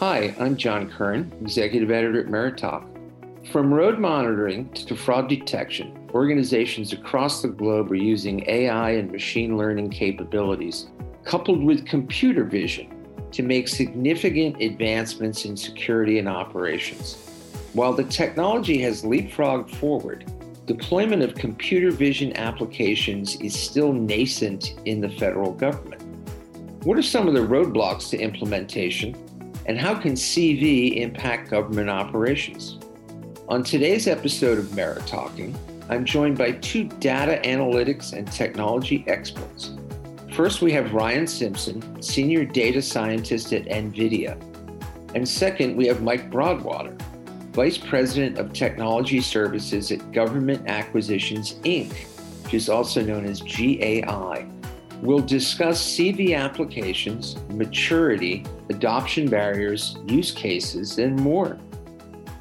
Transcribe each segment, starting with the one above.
Hi, I'm John Curran, Executive Editor at Meritalk. From road monitoring to fraud detection, organizations across the globe are using AI and machine learning capabilities, coupled with computer vision, to make significant advancements in security and operations. While the technology has leapfrogged forward, deployment of computer vision applications is still nascent in the federal government. What are some of the roadblocks to implementation, and how can CV impact government operations? On today's episode of MeriTalking, I'm joined by two data analytics and technology experts. First, we have Ryan Simpson, Senior Data Scientist at NVIDIA. And second, we have Mike Broadwater, Vice President of Technology Services at Government Acquisitions, Inc., which is also known as GAI. We'll discuss CV applications, maturity, adoption barriers, use cases, and more.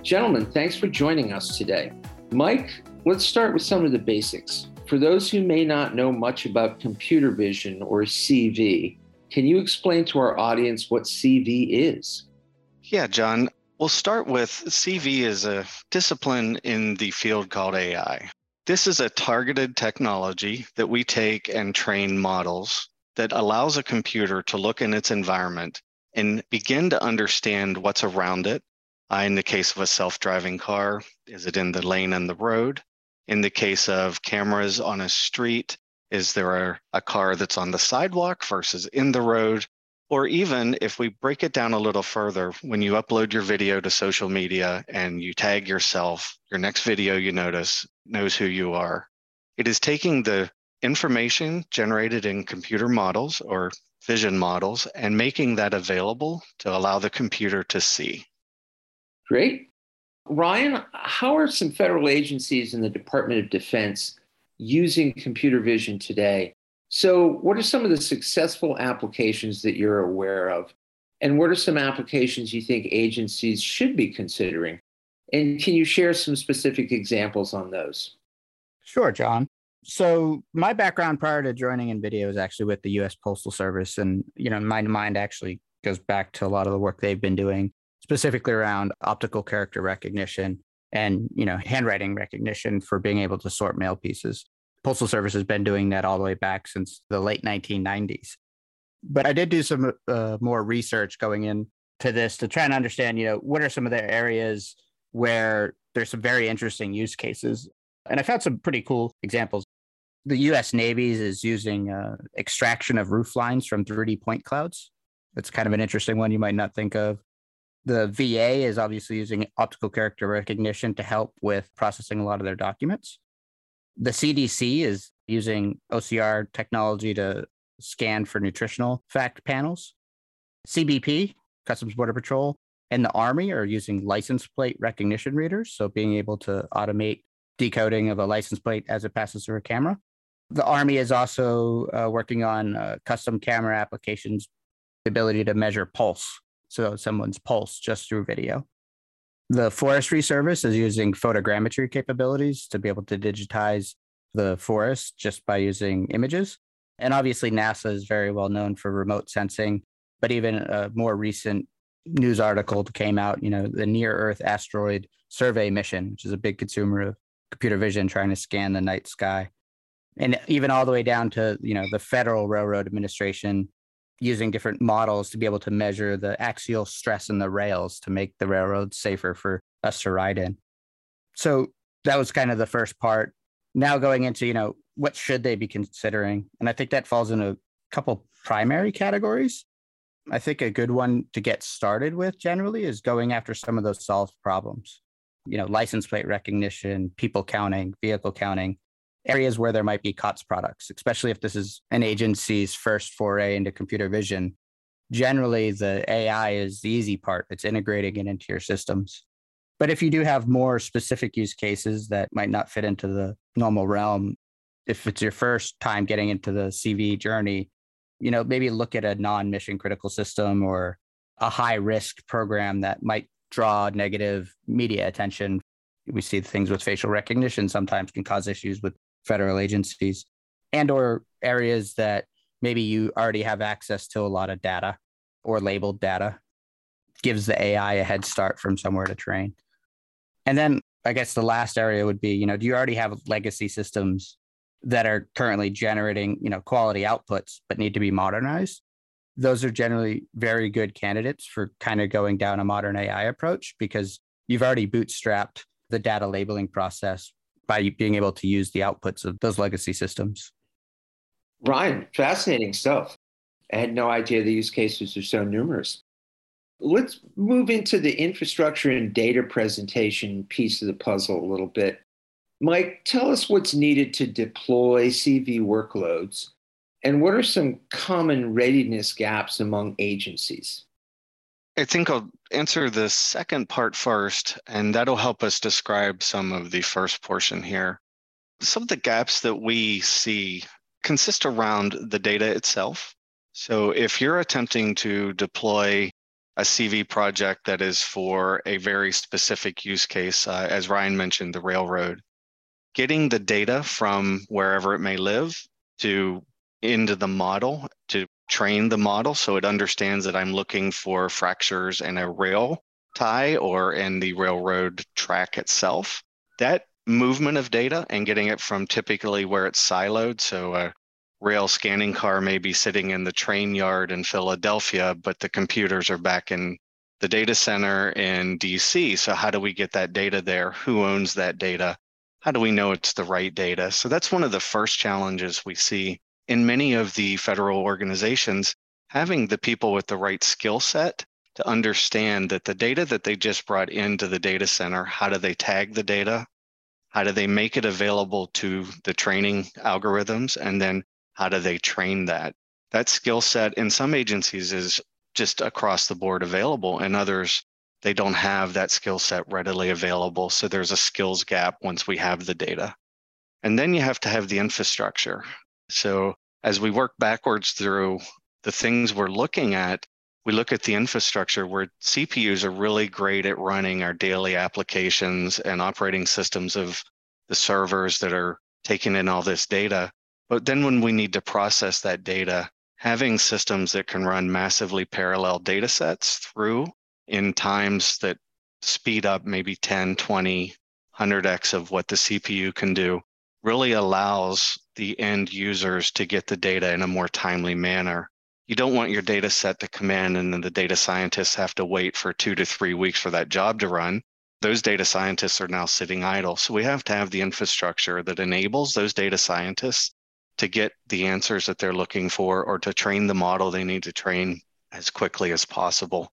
Gentlemen, thanks for joining us today. Mike, let's start with some of the basics. For those who may not know much about computer vision or CV, can you explain to our audience what CV is? Yeah, John. We'll start with CV is a discipline in the field called AI. This is a targeted technology that we take and train models that allows a computer to look in its environment and begin to understand what's around it. Uh, in the case of a self driving car, is it in the lane and the road? In the case of cameras on a street, is there a, a car that's on the sidewalk versus in the road? Or even if we break it down a little further, when you upload your video to social media and you tag yourself, your next video you notice knows who you are. It is taking the information generated in computer models or vision models and making that available to allow the computer to see. Great. Ryan, how are some federal agencies in the Department of Defense using computer vision today so, what are some of the successful applications that you're aware of? And what are some applications you think agencies should be considering? And can you share some specific examples on those? Sure, John. So, my background prior to joining NVIDIA was actually with the US Postal Service. And, you know, my mind actually goes back to a lot of the work they've been doing, specifically around optical character recognition and, you know, handwriting recognition for being able to sort mail pieces. Postal Service has been doing that all the way back since the late 1990s. But I did do some uh, more research going into this to try and understand, you know, what are some of the areas where there's some very interesting use cases. And I found some pretty cool examples. The US Navy is using uh, extraction of roof lines from 3D point clouds. That's kind of an interesting one you might not think of. The VA is obviously using optical character recognition to help with processing a lot of their documents. The CDC is using OCR technology to scan for nutritional fact panels. CBP, Customs Border Patrol, and the Army are using license plate recognition readers. So being able to automate decoding of a license plate as it passes through a camera. The Army is also uh, working on uh, custom camera applications, the ability to measure pulse. So someone's pulse just through video. The Forestry Service is using photogrammetry capabilities to be able to digitize the forest just by using images. And obviously, NASA is very well known for remote sensing, but even a more recent news article came out, you know, the Near Earth Asteroid Survey Mission, which is a big consumer of computer vision trying to scan the night sky. And even all the way down to, you know, the Federal Railroad Administration using different models to be able to measure the axial stress in the rails to make the railroads safer for us to ride in. So that was kind of the first part. Now going into, you know, what should they be considering? And I think that falls in a couple primary categories. I think a good one to get started with generally is going after some of those solved problems. You know, license plate recognition, people counting, vehicle counting, areas where there might be COTS products, especially if this is an agency's first foray into computer vision. Generally, the AI is the easy part, it's integrating it into your systems. But if you do have more specific use cases that might not fit into the normal realm, if it's your first time getting into the CV journey, you know, maybe look at a non mission critical system or a high risk program that might draw negative media attention. We see things with facial recognition sometimes can cause issues with federal agencies and or areas that maybe you already have access to a lot of data or labeled data gives the AI a head start from somewhere to train. And then I guess the last area would be, you know, do you already have legacy systems that are currently generating, you know, quality outputs but need to be modernized? Those are generally very good candidates for kind of going down a modern AI approach because you've already bootstrapped the data labeling process by being able to use the outputs of those legacy systems. Ryan, fascinating stuff. I had no idea the use cases are so numerous. Let's move into the infrastructure and data presentation piece of the puzzle a little bit. Mike, tell us what's needed to deploy CV workloads and what are some common readiness gaps among agencies? I think I'll answer the second part first, and that'll help us describe some of the first portion here. Some of the gaps that we see consist around the data itself. So if you're attempting to deploy a CV project that is for a very specific use case, uh, as Ryan mentioned, the railroad, getting the data from wherever it may live to into the model to train the model so it understands that I'm looking for fractures in a rail tie or in the railroad track itself. That movement of data and getting it from typically where it's siloed. So a rail scanning car may be sitting in the train yard in Philadelphia, but the computers are back in the data center in DC. So how do we get that data there? Who owns that data? How do we know it's the right data? So that's one of the first challenges we see in many of the federal organizations, having the people with the right skill set to understand that the data that they just brought into the data center, how do they tag the data? How do they make it available to the training algorithms? And then how do they train that? That skill set in some agencies is just across the board available, and others, they don't have that skill set readily available. So there's a skills gap once we have the data. And then you have to have the infrastructure. So as we work backwards through the things we're looking at, we look at the infrastructure where CPUs are really great at running our daily applications and operating systems of the servers that are taking in all this data. But then when we need to process that data, having systems that can run massively parallel data sets through in times that speed up maybe 10, 20, 100x of what the CPU can do really allows the end users to get the data in a more timely manner. You don't want your data set to come in and then the data scientists have to wait for two to three weeks for that job to run. Those data scientists are now sitting idle. So we have to have the infrastructure that enables those data scientists to get the answers that they're looking for or to train the model they need to train as quickly as possible.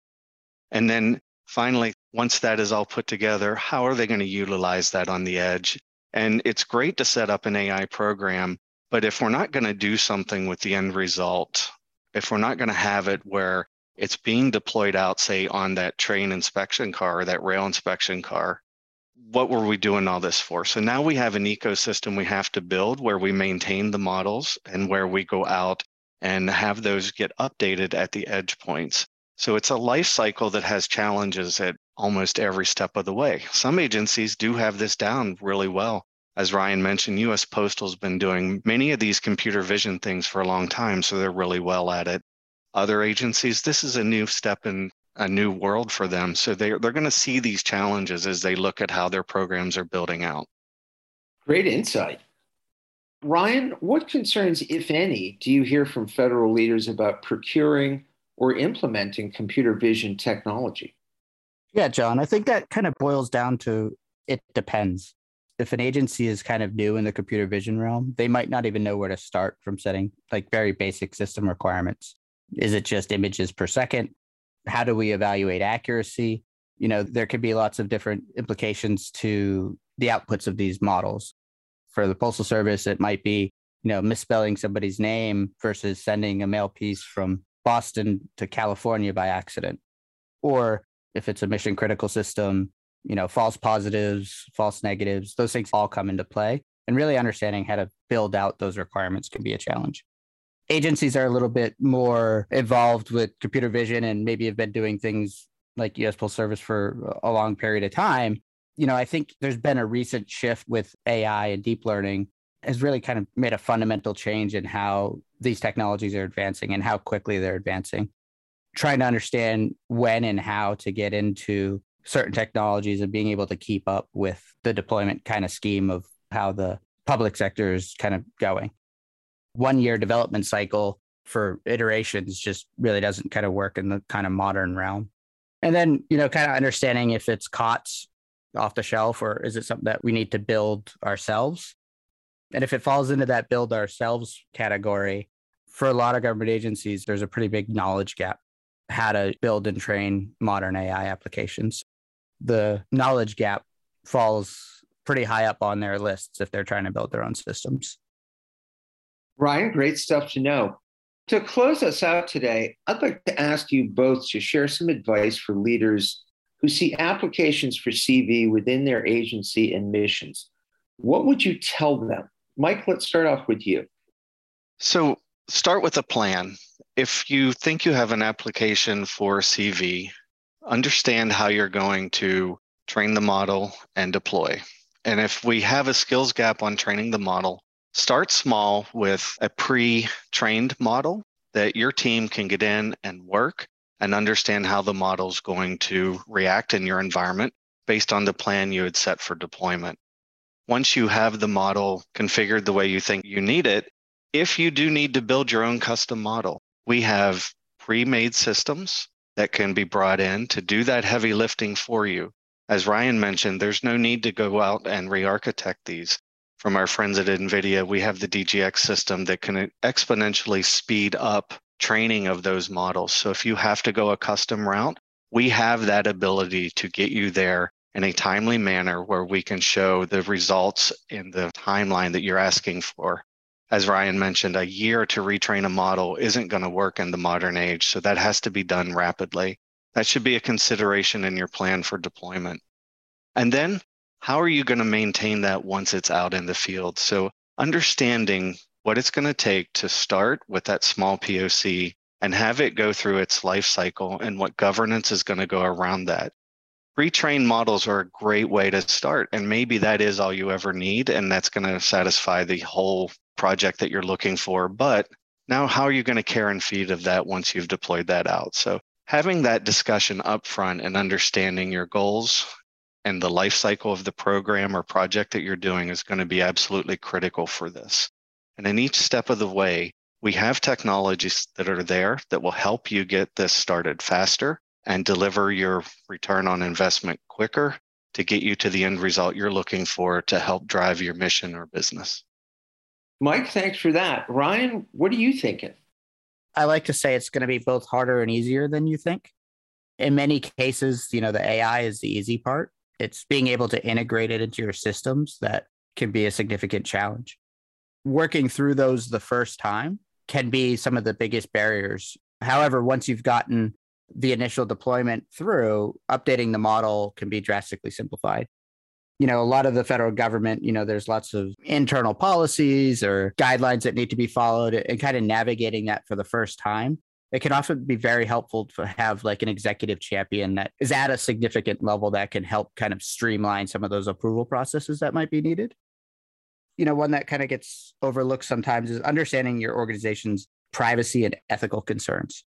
And then finally, once that is all put together, how are they going to utilize that on the edge? And it's great to set up an AI program, but if we're not going to do something with the end result, if we're not going to have it where it's being deployed out, say, on that train inspection car that rail inspection car, what were we doing all this for? So now we have an ecosystem we have to build where we maintain the models and where we go out and have those get updated at the edge points. So it's a life cycle that has challenges at almost every step of the way. Some agencies do have this down really well. As Ryan mentioned, US Postal's been doing many of these computer vision things for a long time, so they're really well at it. Other agencies, this is a new step in a new world for them. So they're, they're going to see these challenges as they look at how their programs are building out. Great insight. Ryan, what concerns, if any, do you hear from federal leaders about procuring or implementing computer vision technology? Yeah, John, I think that kind of boils down to it depends. If an agency is kind of new in the computer vision realm, they might not even know where to start from setting like very basic system requirements. Is it just images per second? How do we evaluate accuracy? You know, there could be lots of different implications to the outputs of these models. For the Postal Service, it might be, you know, misspelling somebody's name versus sending a mail piece from Boston to California by accident. Or if it's a mission critical system, you know, false positives, false negatives, those things all come into play. And really understanding how to build out those requirements can be a challenge. Agencies are a little bit more involved with computer vision and maybe have been doing things like US Postal Service for a long period of time. You know, I think there's been a recent shift with AI and deep learning has really kind of made a fundamental change in how these technologies are advancing and how quickly they're advancing trying to understand when and how to get into certain technologies and being able to keep up with the deployment kind of scheme of how the public sector is kind of going. One year development cycle for iterations just really doesn't kind of work in the kind of modern realm. And then, you know, kind of understanding if it's COTS off the shelf or is it something that we need to build ourselves? And if it falls into that build ourselves category, for a lot of government agencies, there's a pretty big knowledge gap how to build and train modern AI applications. The knowledge gap falls pretty high up on their lists if they're trying to build their own systems. Ryan, great stuff to know. To close us out today, I'd like to ask you both to share some advice for leaders who see applications for CV within their agency and missions. What would you tell them? Mike, let's start off with you. So, start with a plan. If you think you have an application for CV, understand how you're going to train the model and deploy. And if we have a skills gap on training the model, start small with a pre trained model that your team can get in and work and understand how the model is going to react in your environment based on the plan you had set for deployment. Once you have the model configured the way you think you need it, if you do need to build your own custom model, we have pre made systems that can be brought in to do that heavy lifting for you. As Ryan mentioned, there's no need to go out and re architect these. From our friends at NVIDIA, we have the DGX system that can exponentially speed up training of those models. So if you have to go a custom route, we have that ability to get you there in a timely manner where we can show the results in the timeline that you're asking for. As Ryan mentioned, a year to retrain a model isn't going to work in the modern age. So that has to be done rapidly. That should be a consideration in your plan for deployment. And then how are you going to maintain that once it's out in the field? So understanding what it's going to take to start with that small POC and have it go through its life cycle and what governance is going to go around that. Pre-trained models are a great way to start, and maybe that is all you ever need, and that's going to satisfy the whole project that you're looking for. But now, how are you going to care and feed of that once you've deployed that out? So, having that discussion up front and understanding your goals and the life cycle of the program or project that you're doing is going to be absolutely critical for this. And in each step of the way, we have technologies that are there that will help you get this started faster and deliver your return on investment quicker to get you to the end result you're looking for to help drive your mission or business. Mike, thanks for that. Ryan, what are you thinking? I like to say it's going to be both harder and easier than you think. In many cases, you know, the AI is the easy part. It's being able to integrate it into your systems that can be a significant challenge working through those the first time can be some of the biggest barriers. However, once you've gotten the initial deployment through, updating the model can be drastically simplified. You know, a lot of the federal government, you know, there's lots of internal policies or guidelines that need to be followed and kind of navigating that for the first time. It can often be very helpful to have like an executive champion that is at a significant level that can help kind of streamline some of those approval processes that might be needed you know, one that kind of gets overlooked sometimes is understanding your organization's privacy and ethical concerns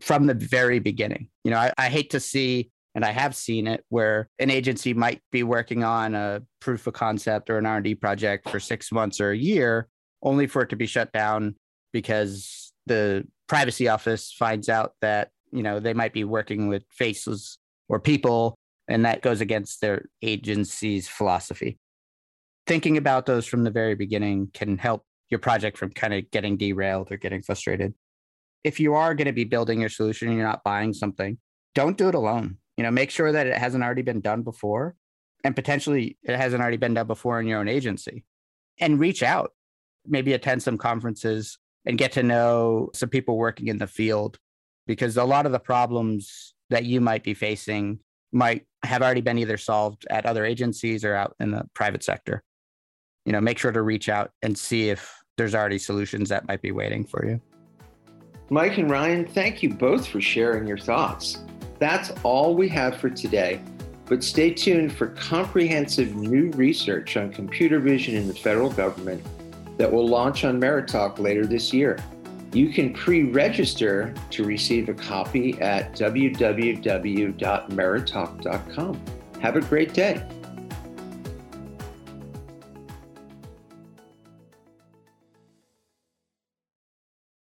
from the very beginning. You know, I, I hate to see, and I have seen it, where an agency might be working on a proof of concept or an R&D project for six months or a year, only for it to be shut down because the privacy office finds out that you know they might be working with faces or people and that goes against their agency's philosophy thinking about those from the very beginning can help your project from kind of getting derailed or getting frustrated. If you are going to be building your solution and you're not buying something, don't do it alone. You know, make sure that it hasn't already been done before and potentially it hasn't already been done before in your own agency. And reach out, maybe attend some conferences and get to know some people working in the field because a lot of the problems that you might be facing might have already been either solved at other agencies or out in the private sector you know, make sure to reach out and see if there's already solutions that might be waiting for you. Mike and Ryan, thank you both for sharing your thoughts. That's all we have for today, but stay tuned for comprehensive new research on computer vision in the federal government that will launch on Meritalk later this year. You can pre register to receive a copy at www.meritalk.com. Have a great day.